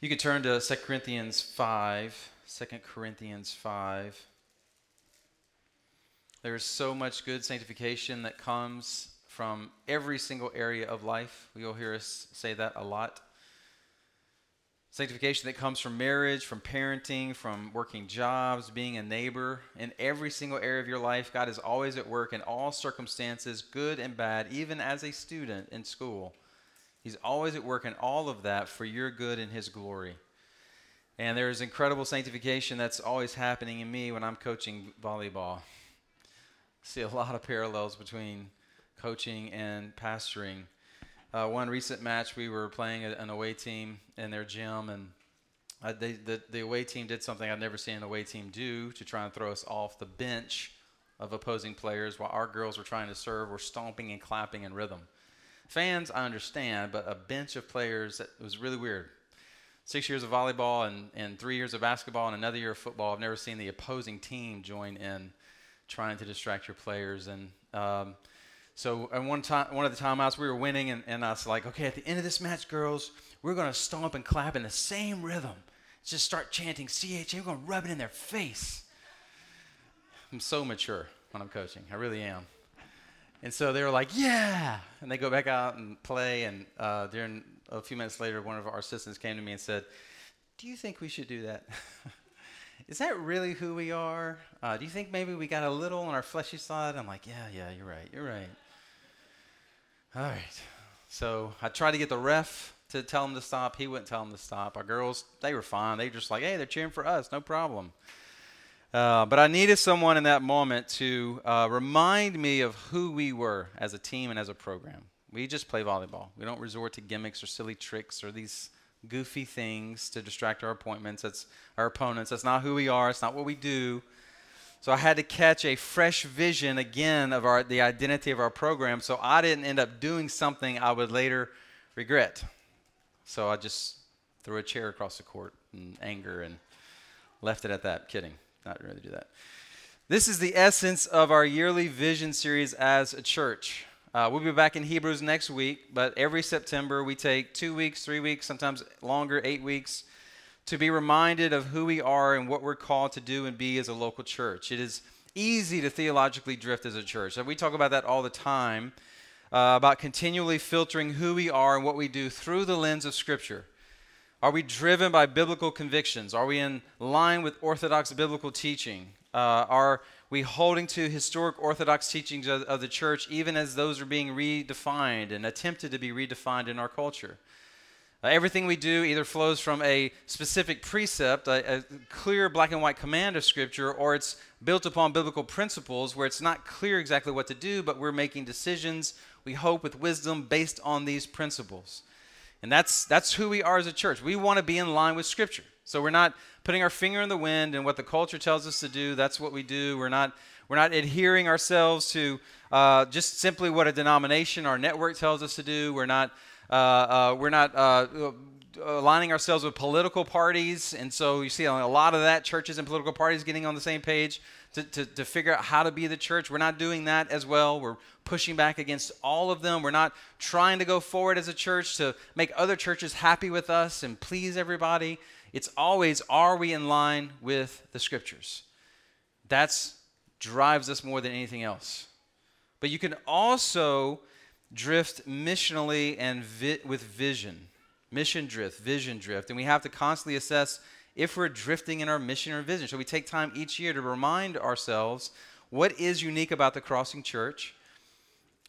You can turn to 2 Corinthians 5. 2 Corinthians 5. There's so much good sanctification that comes from every single area of life. You'll hear us say that a lot. Sanctification that comes from marriage, from parenting, from working jobs, being a neighbor. In every single area of your life, God is always at work in all circumstances, good and bad, even as a student in school. He's always at work in all of that for your good and His glory. And there's incredible sanctification that's always happening in me when I'm coaching volleyball. See a lot of parallels between coaching and pastoring. Uh, one recent match, we were playing an away team in their gym, and uh, they, the, the away team did something I've never seen an away team do to try and throw us off the bench of opposing players while our girls were trying to serve, were stomping and clapping in rhythm. Fans, I understand, but a bench of players, that was really weird. Six years of volleyball and, and three years of basketball and another year of football. I've never seen the opposing team join in trying to distract your players. And um, so at one time, one of the timeouts, we were winning, and, and I was like, okay, at the end of this match, girls, we're going to stomp and clap in the same rhythm. Just start chanting CHA. We're going to rub it in their face. I'm so mature when I'm coaching. I really am. And so they were like, yeah. And they go back out and play. And uh, during a few minutes later, one of our assistants came to me and said, do you think we should do that? Is that really who we are? Uh, do you think maybe we got a little on our fleshy side? I'm like, yeah, yeah, you're right. You're right. All right. So I tried to get the ref to tell him to stop. He wouldn't tell him to stop. Our girls, they were fine. They were just like, hey, they're cheering for us. No problem. Uh, but I needed someone in that moment to uh, remind me of who we were as a team and as a program. We just play volleyball. We don't resort to gimmicks or silly tricks or these goofy things to distract our appointments. That's our opponents. That's not who we are. It's not what we do. So I had to catch a fresh vision again of our, the identity of our program so I didn't end up doing something I would later regret. So I just threw a chair across the court in anger and left it at that. Kidding. Not really do that. This is the essence of our yearly vision series as a church. Uh, we'll be back in Hebrews next week, but every September we take two weeks, three weeks, sometimes longer, eight weeks to be reminded of who we are and what we're called to do and be as a local church. It is easy to theologically drift as a church. And we talk about that all the time uh, about continually filtering who we are and what we do through the lens of Scripture. Are we driven by biblical convictions? Are we in line with orthodox biblical teaching? Uh, are we holding to historic orthodox teachings of, of the church even as those are being redefined and attempted to be redefined in our culture? Uh, everything we do either flows from a specific precept, a, a, clear black and white command of Scripture, or it's built upon biblical principles where it's not clear exactly what to do, but we're making decisions, we hope, with wisdom based on these principles. And that's, that's who we are as a church. We want to be in line with Scripture. So we're not putting our finger in the wind and what the culture tells us to do, that's what we do. We're not, we're not adhering ourselves to uh, just simply what a denomination or network tells us to do. We're not uh, uh, we're not uh, aligning ourselves with political parties. And so you see a lot of that, churches and political parties getting on the same page to, to, to figure out how to be the church. We're not doing that as well. We're pushing back against all of them. We're not trying to go forward as a church to make other churches happy with us and please everybody. It's always, are we in line with the scriptures? That's drives us more than anything else. But you can also drift missionally and vi- with vision. Mission drift, vision drift. And we have to constantly assess if we're drifting in our mission or vision. So we take time each year to remind ourselves what is unique about the Crossing Church.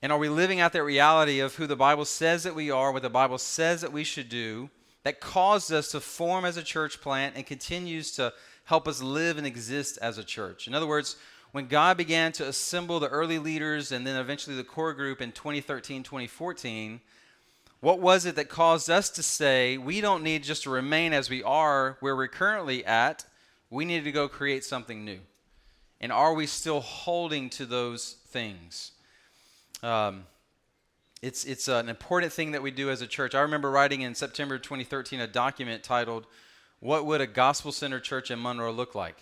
And are we living out that reality of who the Bible says that we are, what the Bible says that we should do, that caused us to form as a church plant and continues to help us live and exist as a church? In other words, when God began to assemble the early leaders and then eventually the core group in 2013, 2014, what was it that caused us to say we don't need just to remain as we are where we're currently at? We need to go create something new. And are we still holding to those things? Um, it's, it's an important thing that we do as a church. I remember writing in September 2013 a document titled, What Would a Gospel Centered Church in Monroe Look Like?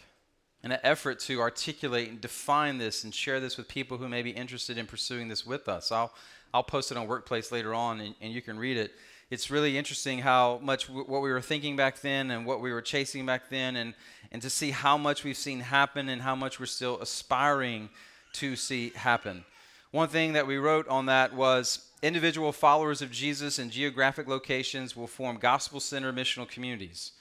in an effort to articulate and define this and share this with people who may be interested in pursuing this with us. I'll, I'll post it on Workplace later on and, and you can read it. it's really interesting how much w- what we were thinking back then and what we were chasing back then, and, and to see how much we've seen happen and how much we're still aspiring to see happen. One thing that we wrote on that was individual followers of Jesus in geographic locations will form gospel centered missional communities.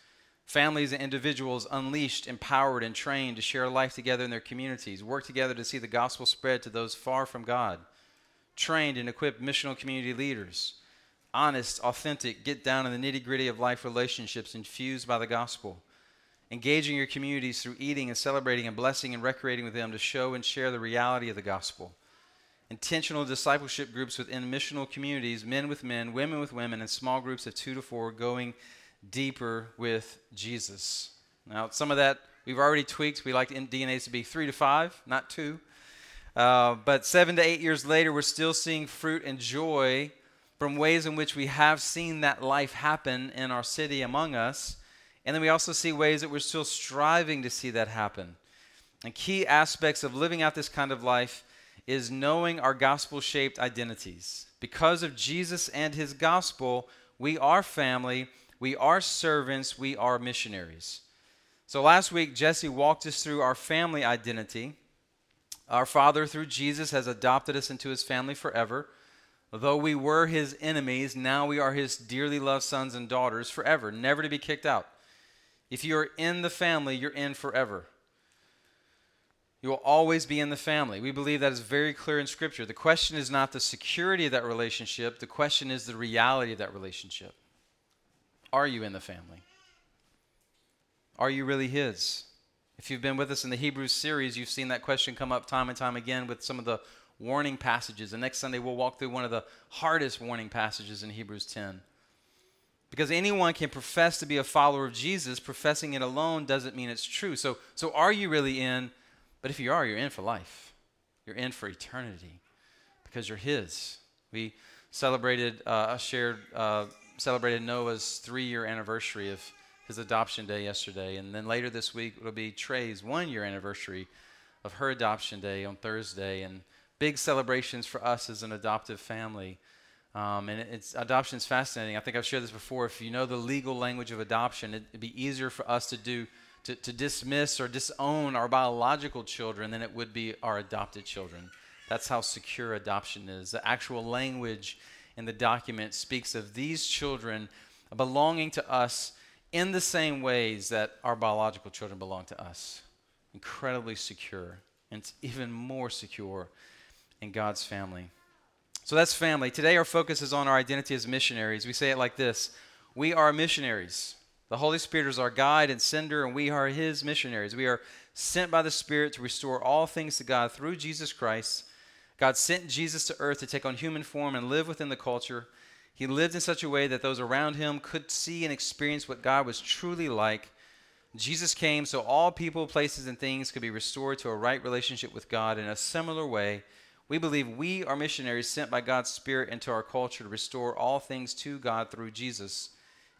Families and individuals unleashed, empowered, and trained to share life together in their communities, work together to see the gospel spread to those far from God. Trained and equipped missional community leaders, honest, authentic, get down in the nitty gritty of life relationships infused by the gospel. Engaging your communities through eating and celebrating and blessing and recreating with them to show and share the reality of the gospel. Intentional discipleship groups within missional communities, men with men, women with women, and small groups of two to four going deeper with Jesus. Now, some of that we've already tweaked. We like DNAs to be three to five, not two. Uh, but seven to eight years later, we're still seeing fruit and joy from ways in which we have seen that life happen in our city among us. And then we also see ways that we're still striving to see that happen. And key aspects of living out this kind of life is knowing our gospel shaped identities. Because of Jesus and his gospel, we are family we are servants, we are missionaries. So last week, Jesse walked us through our family identity. Our Father, through Jesus, has adopted us into his family forever. Though we were his enemies, now we are his dearly loved sons and daughters forever, never to be kicked out. If you are in the family, you're in forever. You will always be in the family. We believe that is very clear in Scripture. The question is not the security of that relationship, the question is the reality of that relationship. Are you in the family? Are you really His? If you've been with us in the Hebrews series, you've seen that question come up time and time again with some of the warning passages. And next Sunday, we'll walk through one of the hardest warning passages in Hebrews 10. Because anyone can profess to be a follower of Jesus, professing it alone doesn't mean it's true. So, so are you really in? But if you are, you're in for life. You're in for eternity because you're His. We celebrated, uh, shared uh, celebrated Noah's three year anniversary of his adoption day yesterday. And then later this week, it'll be Trey's one year anniversary of her adoption day on Thursday. And big celebrations for us as an adoptive family. Um, and it's adoption is fascinating. I think I've shared this before. If you know the legal language of adoption, it, would be easier for us to do to, to dismiss or disown our biological children than it would be our adopted children. That's how secure adoption is. The actual language in the document speaks of these children belonging to us in the same ways that our biological children belong to us. Incredibly secure. And it's even more secure in God's family. So that's family. Today, our focus is on our identity as missionaries. We say it like this We are missionaries. The Holy Spirit is our guide and sender, and we are His missionaries. We are sent by the Spirit to restore all things to God through Jesus Christ God sent Jesus to earth to take on human form and live within the culture. He lived in such a way that those around him could see and experience what God was truly like. Jesus came so all people, places, and things could be restored to a right relationship with God. In a similar way, we believe we are missionaries sent by God's Spirit into our culture to restore all things to God through Jesus.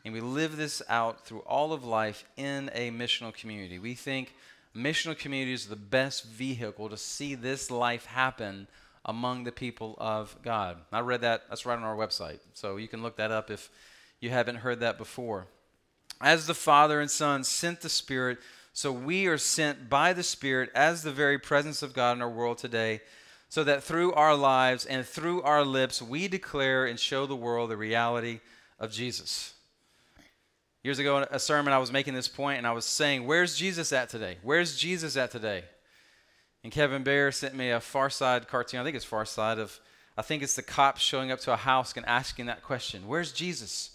And we live this out through all of life in a missional community. We think missional communities are the best vehicle to see this life happen among the people of God. I read that, that's right on our website. So you can look that up if you haven't heard that before. As the Father and Son sent the Spirit, so we are sent by the Spirit as the very presence of God in our world today, so that through our lives and through our lips, we declare and show the world the reality of Jesus. Years ago, in a sermon, I was making this point and I was saying, Where's Jesus at today? Where's Jesus at today? And Kevin Bear sent me a Far Side cartoon. I think it's Far Side of, I think it's the cops showing up to a house and asking that question, "Where's Jesus?"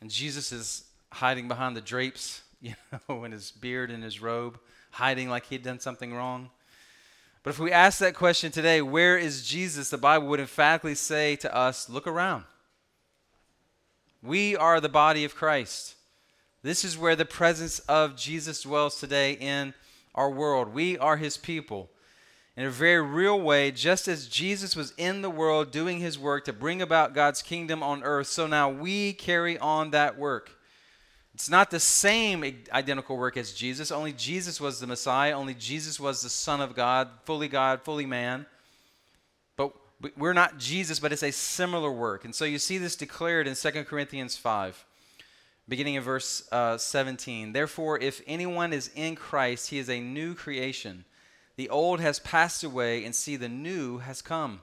And Jesus is hiding behind the drapes, you know, in his beard and his robe, hiding like he'd done something wrong. But if we ask that question today, where is Jesus? The Bible would emphatically say to us, look around. We are the body of Christ. This is where the presence of Jesus dwells today in our world. We are his people in a very real way, just as Jesus was in the world doing his work to bring about God's kingdom on earth, so now we carry on that work. It's not the same identical work as Jesus. Only Jesus was the Messiah. Only Jesus was the Son of God, fully God, fully man. But We're not Jesus, but it's a similar work. And so you see this declared in 2 Corinthians 5, beginning in verse uh, 17. Therefore, if anyone is in Christ, he is a new creation. The old has passed away, and see, the new has come.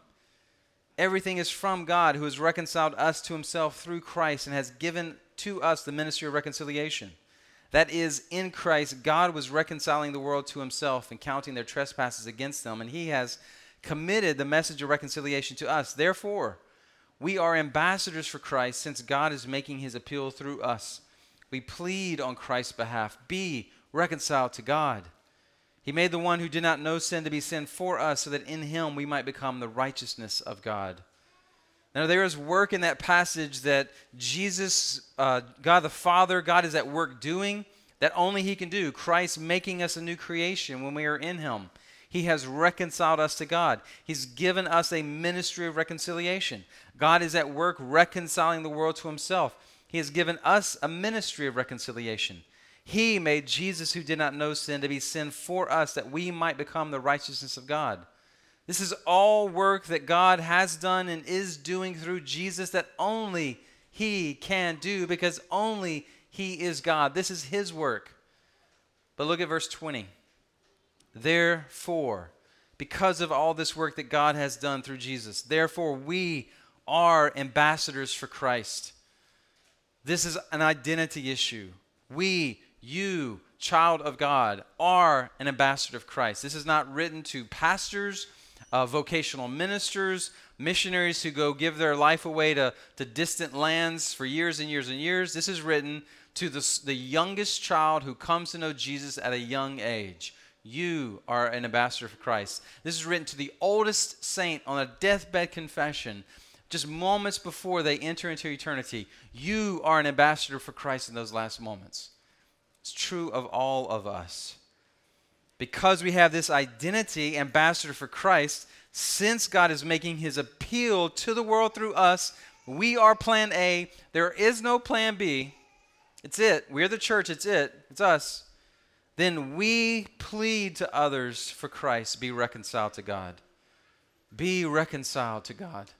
Everything is from God, who has reconciled us to himself through Christ and has given to us the ministry of reconciliation. That is, in Christ, God was reconciling the world to himself and counting their trespasses against them, and he has committed the message of reconciliation to us. Therefore, we are ambassadors for Christ since God is making his appeal through us. We plead on Christ's behalf be reconciled to God. He made the one who did not know sin to be sin for us so that in him we might become the righteousness of God. Now, there is work in that passage that Jesus, uh, God the Father, God is at work doing that only He can do. Christ making us a new creation when we are in Him. He has reconciled us to God. He's given us a ministry of reconciliation. God is at work reconciling the world to himself. He has given us a ministry of reconciliation. He made Jesus, who did not know sin, to be sin for us that we might become the righteousness of God. This is all work that God has done and is doing through Jesus that only He can do because only He is God. This is His work. But look at verse 20. Therefore, because of all this work that God has done through Jesus, therefore we are ambassadors for Christ. This is an identity issue. We, you, child of God, are an ambassador of Christ. This is not written to pastors, uh, vocational ministers, missionaries who go give their life away to, to distant lands for years and years and years. This is written to the, the youngest child who comes to know Jesus at a young age. You are an ambassador for Christ. This is written to the oldest saint on a deathbed confession, just moments before they enter into eternity. You are an ambassador for Christ in those last moments. It's true of all of us. Because we have this identity, ambassador for Christ, since God is making his appeal to the world through us, we are plan A. There is no plan B. It's it. We're the church. It's it. It's us then we plead to others for Christ be reconciled to God. Be reconciled to God.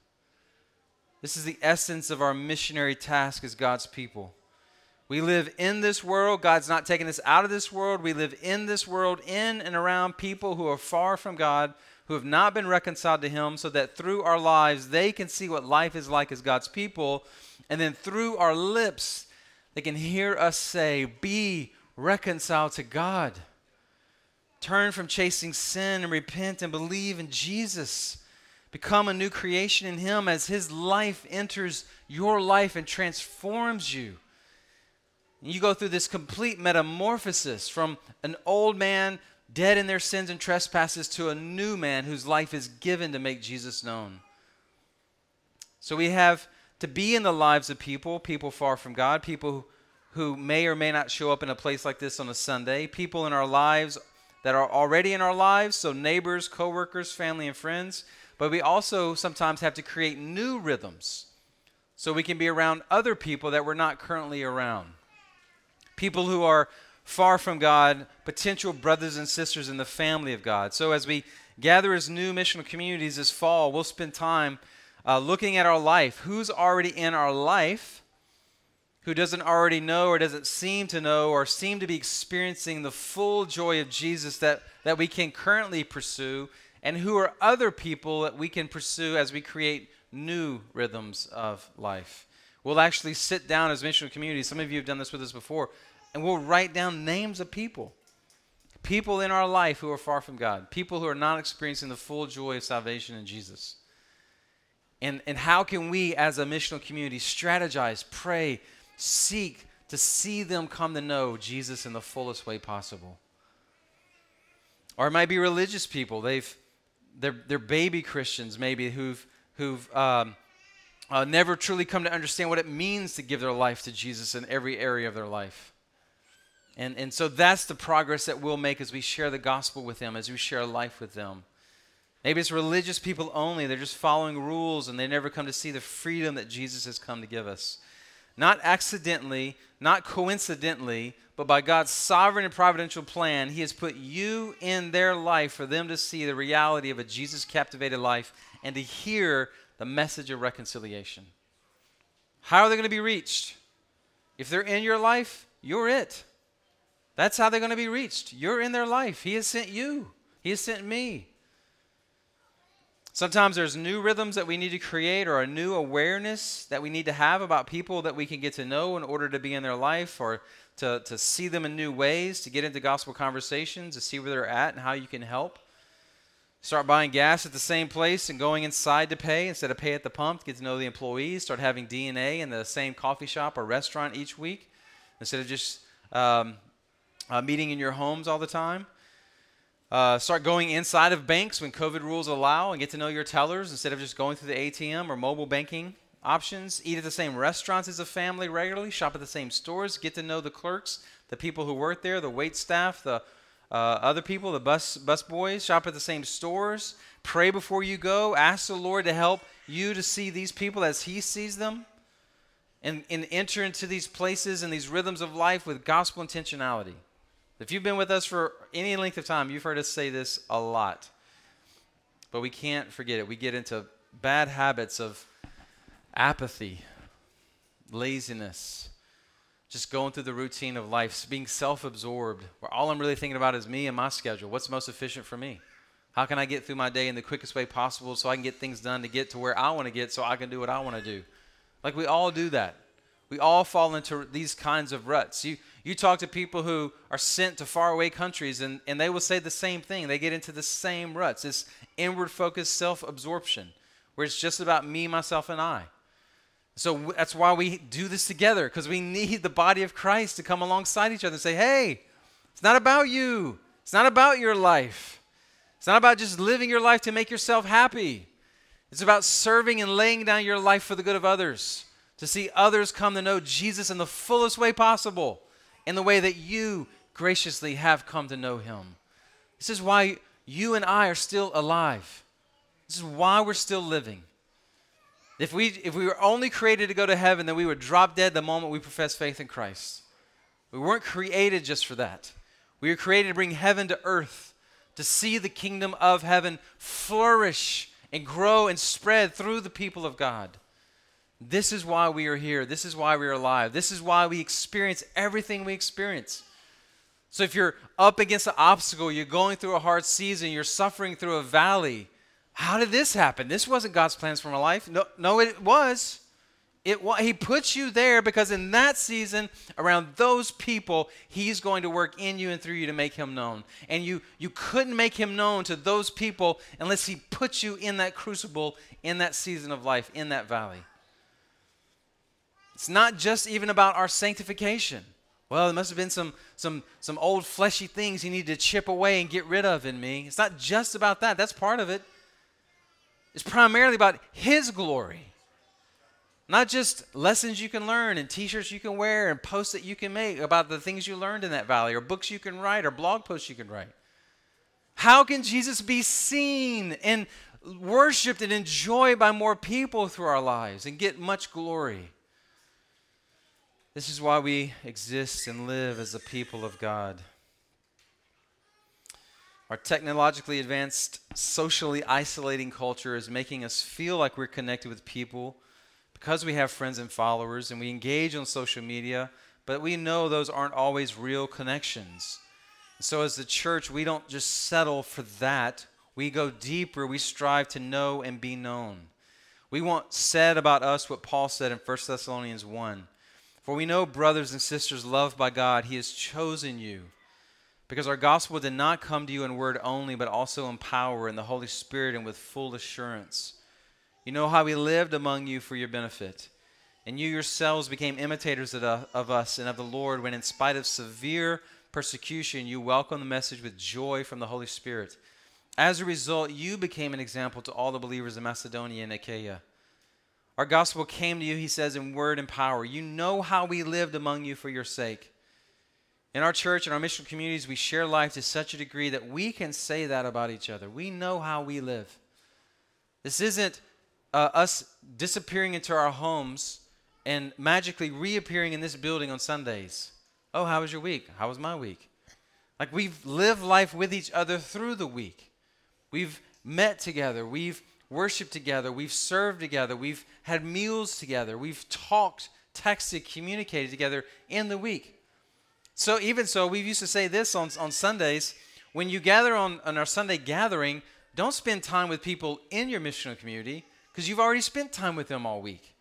This is the essence of our missionary task as God's people. We live in this world. God's not taking us out of this world. We live in this world, in and around people who are far from God, who have not been reconciled to Him, so that through our lives they can see what life is like as God's people. And then through our lips, they can hear us say, Be reconciled to God. Turn from chasing sin and repent and believe in Jesus. Become a new creation in Him as His life enters your life and transforms you. You go through this complete metamorphosis from an old man dead in their sins and trespasses to a new man whose life is given to make Jesus known. So we have to be in the lives of people, people far from God, people who may or may not show up in a place like this on a Sunday, people in our lives that are already in our lives, so neighbors, coworkers, family, and friends. But we also sometimes have to create new rhythms so we can be around other people that we're not currently around. People who are far from God, potential brothers and sisters in the family of God. So as we gather as new missional communities this fall, we'll spend time uh, looking at our life. Who's already in our life? who doesn't already know or doesn't seem to know or seem to be experiencing the full joy of Jesus that, that we can currently pursue, and who are other people that we can pursue as we create new rhythms of life. We'll actually sit down as missional community. Some of you have done this with us before, and we'll write down names of people. People in our life who are far from God, people who are not experiencing the full joy of salvation in Jesus. And, and how can we, as a missional community, strategize, pray, seek to see them come to know Jesus in the fullest way possible. Or it might be religious people. They've they're, they're baby Christians maybe who've who've um, uh, never truly come to understand what it means to give their life to Jesus in every area of their life. And, and so that's the progress that we'll make as we share the gospel with them, as we share life with them. Maybe it's religious people only. They're just following rules and they never come to see the freedom that Jesus has come to give us. not accidentally, not coincidentally, but by God's sovereign and providential plan, He has put you in their life for them to see the reality of a Jesus captivated life and to hear the message of reconciliation. How are they going to be reached? If they're in your life, you're it. That's how they're going to be reached. You're in their life. He has sent you, He has sent me. Sometimes there's new rhythms that we need to create or a new awareness that we need to have about people that we can get to know in order to be in their life or to, to see them in new ways, to get into gospel conversations, to see where they're at and how you can help. Start buying gas at the same place and going inside to pay instead of pay at the pump. Get to know the employees. Start having DNA in the same coffee shop or restaurant each week instead of just um, uh, meeting in your homes all the time. Uh, start going inside of banks when COVID rules allow and get to know your tellers instead of just going through the ATM or mobile banking options. Eat at the same restaurants as a family regularly. Shop at the same stores. Get to know the clerks, the people who work there, the wait staff, the uh, other people, the bus bus boys. Shop at the same stores. Pray before you go. Ask the Lord to help you to see these people as He sees them, and, and enter into these places and these rhythms of life with gospel intentionality. If you've been with us for any length of time, you've heard us say this a lot. But we can't forget it. We get into bad habits of apathy, laziness, just going through the routine of life, being self absorbed, where all I'm really thinking about is me and my schedule. What's most efficient for me? How can I get through my day in the quickest way possible so I can get things done to get to where I want to get so I can do what I want to do? Like we all do that. We all fall into these kinds of ruts. You, you talk to people who are sent to faraway countries, and, and they will say the same thing. They get into the same ruts, this inward focused self absorption, where it's just about me, myself, and I. So that's why we do this together, because we need the body of Christ to come alongside each other and say, hey, it's not about you, it's not about your life. It's not about just living your life to make yourself happy. It's about serving and laying down your life for the good of others, to see others come to know Jesus in the fullest way possible in the way that you graciously have come to know him. This is why you and I are still alive. This is why we're still living. If we, if we were only created to go to heaven, then we would drop dead the moment we profess faith in Christ. We weren't created just for that. We were created to bring heaven to earth, to see the kingdom of heaven flourish and grow and spread through the people of God. This is why we are here. This is why we are alive. This is why we experience everything we experience. So if you're up against an obstacle, you're going through a hard season, you're suffering through a valley, how did this happen? This wasn't God's plans for my life. No, no, it was. It he puts you there because in that season, around those people, he's going to work in you and through you to make him known. And you you couldn't make him known to those people unless he puts you in that crucible, in that season of life, in that valley. It's not just even about our sanctification. Well, there must have been some, some, some old fleshy things he needed to chip away and get rid of in me. It's not just about that, that's part of it. It's primarily about His glory. Not just lessons you can learn and t shirts you can wear and posts that you can make about the things you learned in that valley or books you can write or blog posts you can write. How can Jesus be seen and worshiped and enjoyed by more people through our lives and get much glory? This is why we exist and live as a people of God. Our technologically advanced, socially isolating culture is making us feel like we're connected with people because we have friends and followers and we engage on social media, but we know those aren't always real connections. So, as the church, we don't just settle for that. We go deeper. We strive to know and be known. We want said about us what Paul said in 1 Thessalonians 1 for we know, brothers and sisters loved by God, He has chosen you. Because our gospel did not come to you in word only, but also in power in the Holy Spirit and with full assurance. You know how we lived among you for your benefit. And you yourselves became imitators of, us and of the Lord when, in spite of severe persecution, you welcomed the message with joy from the Holy Spirit. As a result, you became an example to all the believers in Macedonia and Achaia. Our gospel came to you, he says, in word and power. You know how we lived among you for your sake. In our church and our mission communities, we share life to such a degree that we can say that about each other. We know how we live. This isn't uh, us disappearing into our homes and magically reappearing in this building on Sundays. Oh, how was your week? How was my week? Like we've lived life with each other through the week. We've met together. We've worshiped together. We've served together. We've had meals together. We've talked, texted, communicated together in the week. So, even so, we used to say this on, on Sundays when you gather on, on our Sunday gathering, don't spend time with people in your missional community because you've already spent time with them all week.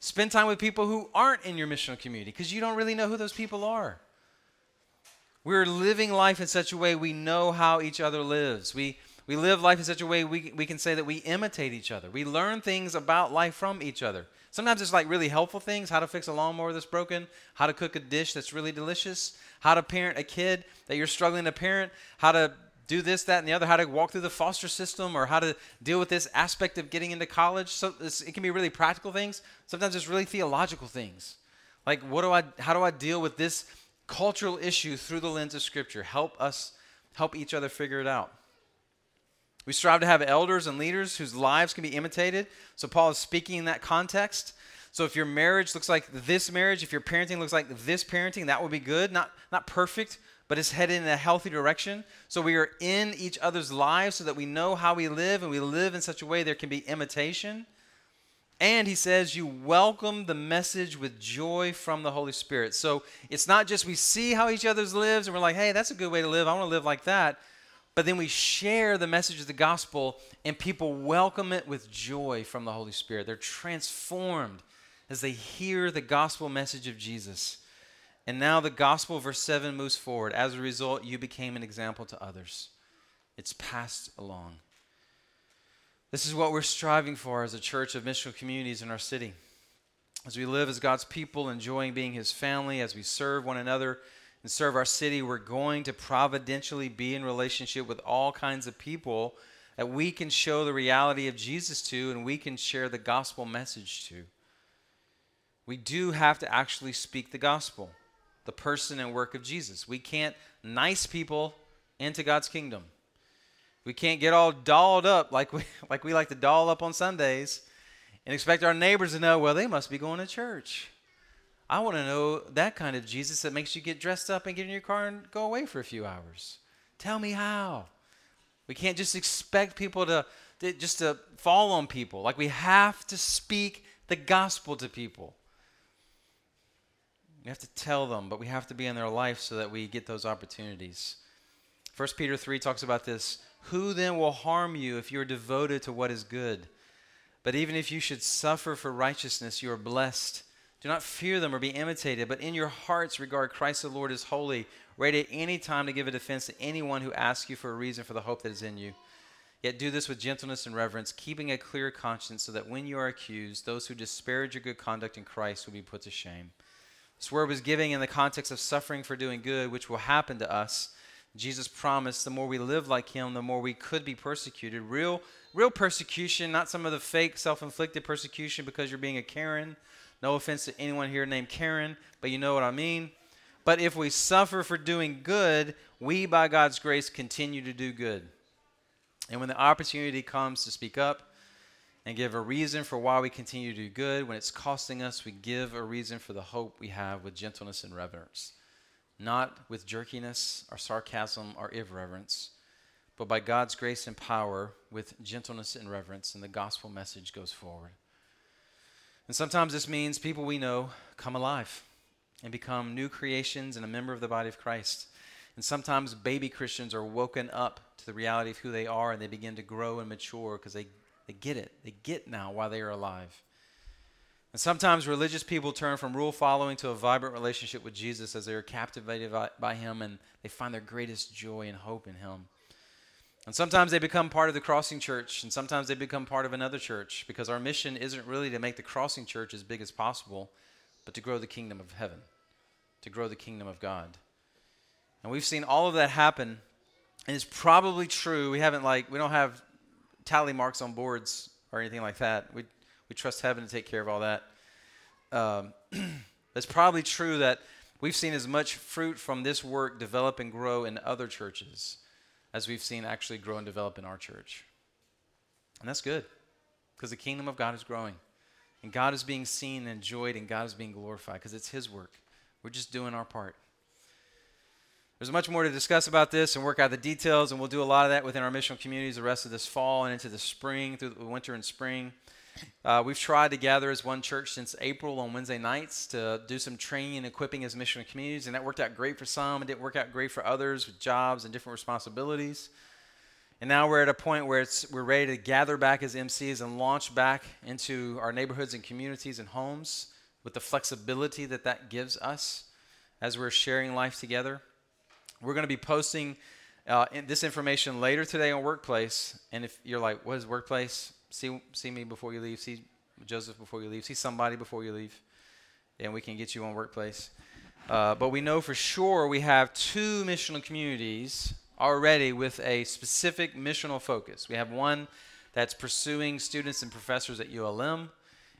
Spend time with people who aren't in your missional community because you don't really know who those people are. We're living life in such a way we know how each other lives. We, we live life in such a way we, we can say that we imitate each other. We learn things about life from each other. Sometimes it's like really helpful things how to fix a lawnmower that's broken, how to cook a dish that's really delicious, how to parent a kid that you're struggling to parent, how to do this, that, and the other, how to walk through the foster system, or how to deal with this aspect of getting into college. So it can be really practical things. Sometimes it's really theological things. Like, what do I, how do I deal with this cultural issue through the lens of Scripture? Help us, help each other figure it out. We strive to have elders and leaders whose lives can be imitated. So Paul is speaking in that context. So if your marriage looks like this marriage, if your parenting looks like this parenting, that would be good. Not not perfect, but it's headed in a healthy direction. So we are in each other's lives so that we know how we live and we live in such a way there can be imitation. And he says, You welcome the message with joy from the Holy Spirit. So it's not just we see how each other's lives and we're like, hey, that's a good way to live. I want to live like that. But then we share the message of the gospel and people welcome it with joy from the Holy Spirit. They're transformed as they hear the gospel message of Jesus. And now the gospel, verse 7, moves forward. As a result, you became an example to others. It's passed along. This is what we're striving for as a church of missional communities in our city. As we live as God's people, enjoying being His family, as we serve one another and serve our city, we're going to providentially be in relationship with all kinds of people that we can show the reality of Jesus to and we can share the gospel message to. We do have to actually speak the gospel the person and work of Jesus. We can't nice people into God's kingdom. We can't get all dolled up like we like we like to doll up on Sundays and expect our neighbors to know, well, they must be going to church. I want to know that kind of Jesus that makes you get dressed up and get in your car and go away for a few hours. Tell me how. We can't just expect people to, to just to fall on people. Like we have to speak the gospel to people. We have to tell them, but we have to be in their life so that we get those opportunities. 1 Peter 3 talks about this. Who then will harm you if you are devoted to what is good? But even if you should suffer for righteousness, you are blessed. Do not fear them or be imitated, but in your hearts regard Christ the Lord as holy, ready at any time to give a defense to anyone who asks you for a reason for the hope that is in you. Yet do this with gentleness and reverence, keeping a clear conscience, so that when you are accused, those who disparage your good conduct in Christ will be put to shame. This word was giving in the context of suffering for doing good, which will happen to us. Jesus promised the more we live like him, the more we could be persecuted. Real, real persecution, not some of the fake self inflicted persecution because you're being a Karen. No offense to anyone here named Karen, but you know what I mean. But if we suffer for doing good, we, by God's grace, continue to do good. And when the opportunity comes to speak up, and give a reason for why we continue to do good. When it's costing us, we give a reason for the hope we have with gentleness and reverence. Not with jerkiness or sarcasm or irreverence, but by God's grace and power with gentleness and reverence, and the gospel message goes forward. And sometimes this means people we know come alive and become new creations and a member of the body of Christ. And sometimes baby Christians are woken up to the reality of who they are and they begin to grow and mature because they they get it. They get now why they are alive. And sometimes religious people turn from rule following to a vibrant relationship with Jesus as they are captivated by, by, Him and they find their greatest joy and hope in Him. And sometimes they become part of the Crossing Church, and sometimes they become part of another church because our mission isn't really to make the Crossing Church as big as possible, but to grow the kingdom of heaven, to grow the kingdom of God. And we've seen all of that happen, and it's probably true. We haven't, like, we don't have tally marks on boards or anything like that. We, we trust heaven to take care of all that. Um, it's probably true that we've seen as much fruit from this work develop and grow in other churches as we've seen actually grow and develop in our church. And that's good because the kingdom of God is growing. And God is being seen and enjoyed, and God is being glorified because it's His work. We're just doing our part. There's much more to discuss about this and work out the details, and we'll do a lot of that within our missional communities the rest of this fall and into the spring, through the winter and spring. Uh, we've tried to gather as one church since April on Wednesday nights to do some training and equipping as missional communities, and that worked out great for some. It didn't work out great for others with jobs and different responsibilities. And now we're at a point where it's, we're ready to gather back as MCs and launch back into our neighborhoods and communities and homes with the flexibility that that gives us as we're sharing life together. We're going to be posting uh, this information later today on Workplace. And if you're like, what is Workplace? See, see me before you leave. See Joseph before you leave. See somebody before you leave. And we can get you on Workplace. Uh, but we know for sure we have two missional communities already with a specific missional focus. We have one that's pursuing students and professors at ULM,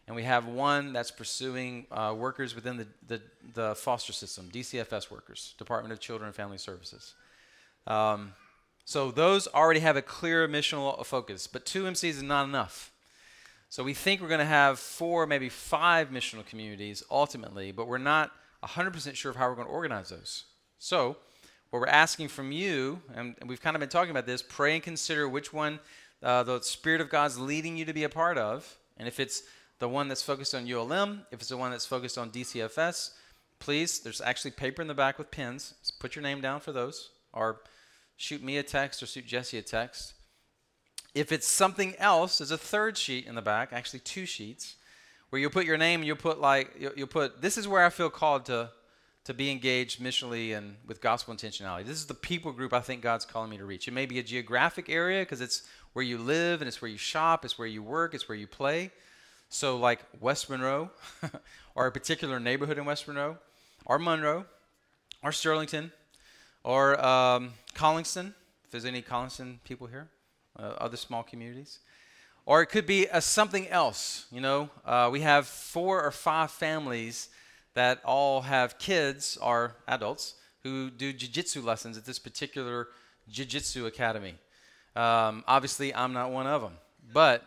and we have one that's pursuing uh, workers within the, the, the, foster system, DCFS workers, Department of Children and Family Services. Um, so those already have a clear missional focus, but two MCs is not enough. So we think we're going to have four, maybe five missional communities ultimately, but we're not 100% sure of how we're going to organize those. So what we're asking from you, and, we've kind of been talking about this, pray and consider which one uh, the Spirit of God's leading you to be a part of. And if it's the one that's focused on ULM, if it's the one that's focused on DCFS, please, there's actually paper in the back with pens. put your name down for those, or shoot me a text or shoot Jesse a text. If it's something else, there's a third sheet in the back, actually two sheets, where you'll put your name and you'll put like you'll, put this is where I feel called to to be engaged missionally and with gospel intentionality. This is the people group I think God's calling me to reach. It may be a geographic area because it's where you live and it's where you shop, it's where you work, it's where you play. So, like West Monroe, or a particular neighborhood in West Monroe, or Monroe, or Sterlington, or um, Collinston, if there's any Collinston people here, uh, other small communities. Or it could be a something else. You know, uh, we have four or five families that all have kids or adults who do jiu-jitsu lessons at this particular jiu-jitsu academy. Um, obviously, I'm not one of them, but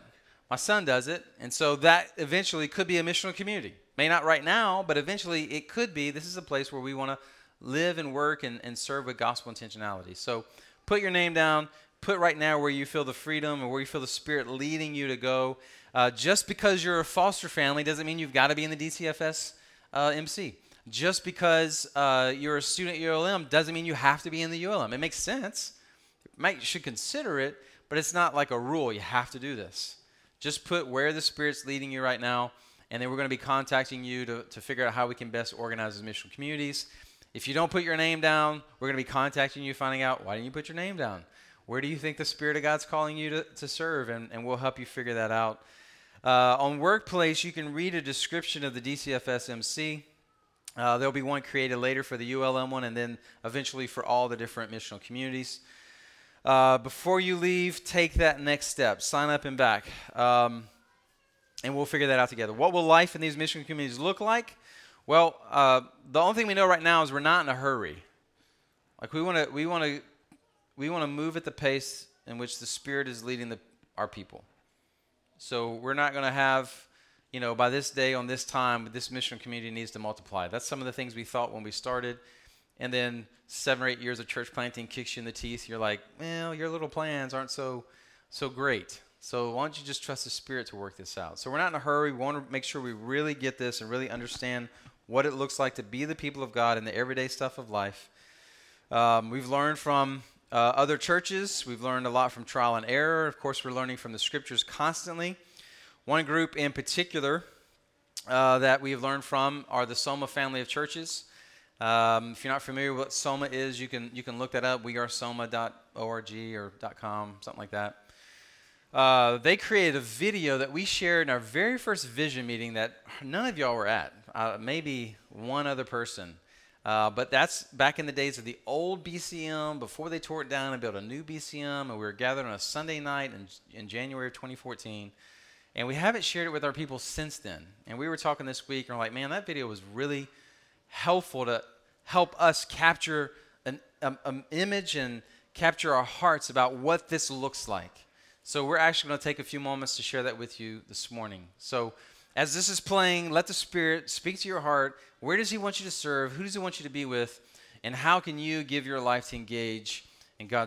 my son does it, and so that eventually could be a missional community. May not right now, but eventually it could be. This is a place where we want to live and work and, and serve with gospel intentionality. So put your name down. Put right now where you feel the freedom or where you feel the Spirit leading you to go. Uh, just because you're a foster family doesn't mean you've got to be in the DCFS uh, MC. Just because uh, you're a student at ULM doesn't mean you have to be in the ULM. It makes sense. You might should consider it, but it's not like a rule. You have to do this. Just put where the Spirit's leading you right now, and then we're going to be contacting you to, to figure out how we can best organize as mission communities. If you don't put your name down, we're going to be contacting you, finding out why didn't you put your name down? Where do you think the Spirit of God's calling you to, to serve? And, and we'll help you figure that out. Uh, on Workplace, you can read a description of the DCFS MC. Uh, there'll be one created later for the ULM one, and then eventually for all the different missional communities. Uh, before you leave, take that next step. Sign up and back. Um, and we'll figure that out together. What will life in these mission communities look like? Well, uh, the only thing we know right now is we're not in a hurry. Like we want to, we want to, we want to move at the pace in which the Spirit is leading the, our people. So we're not going to have, you know, by this day on this time, this mission community needs to multiply. That's some of the things we thought when we started. And then seven or eight years of church planting kicks you in the teeth. You're like, well, your little plans aren't so so great. So why don't you just trust the Spirit to work this out? So we're not in a hurry. We want to make sure we really get this and really understand what it looks like to be the people of God in the everyday stuff of life. Um, we've learned from uh, other churches. We've learned a lot from trial and error. Of course, we're learning from the scriptures constantly. One group in particular uh, that we've learned from are the Soma family of churches. Um, if you're not familiar with what Soma is, you can you can look that up. We are soma.org or .com, something like that. Uh, they created a video that we shared in our very first vision meeting that none of y'all were at. Uh, maybe one other person. Uh, but that's back in the days of the old BCM, before they tore it down and built a new BCM, and we were gathered on a Sunday night in, in January of 2014. And we haven't shared it with our people since then. And we were talking this week, and we're like, man, that video was really helpful to help us capture an um, um, image and capture our hearts about what this looks like. So we're actually going to take a few moments to share that with you this morning. So as this is playing, let the Spirit speak to your heart. Where does He want you to serve? Who does He want you to be with? And how can you give your life to engage in God's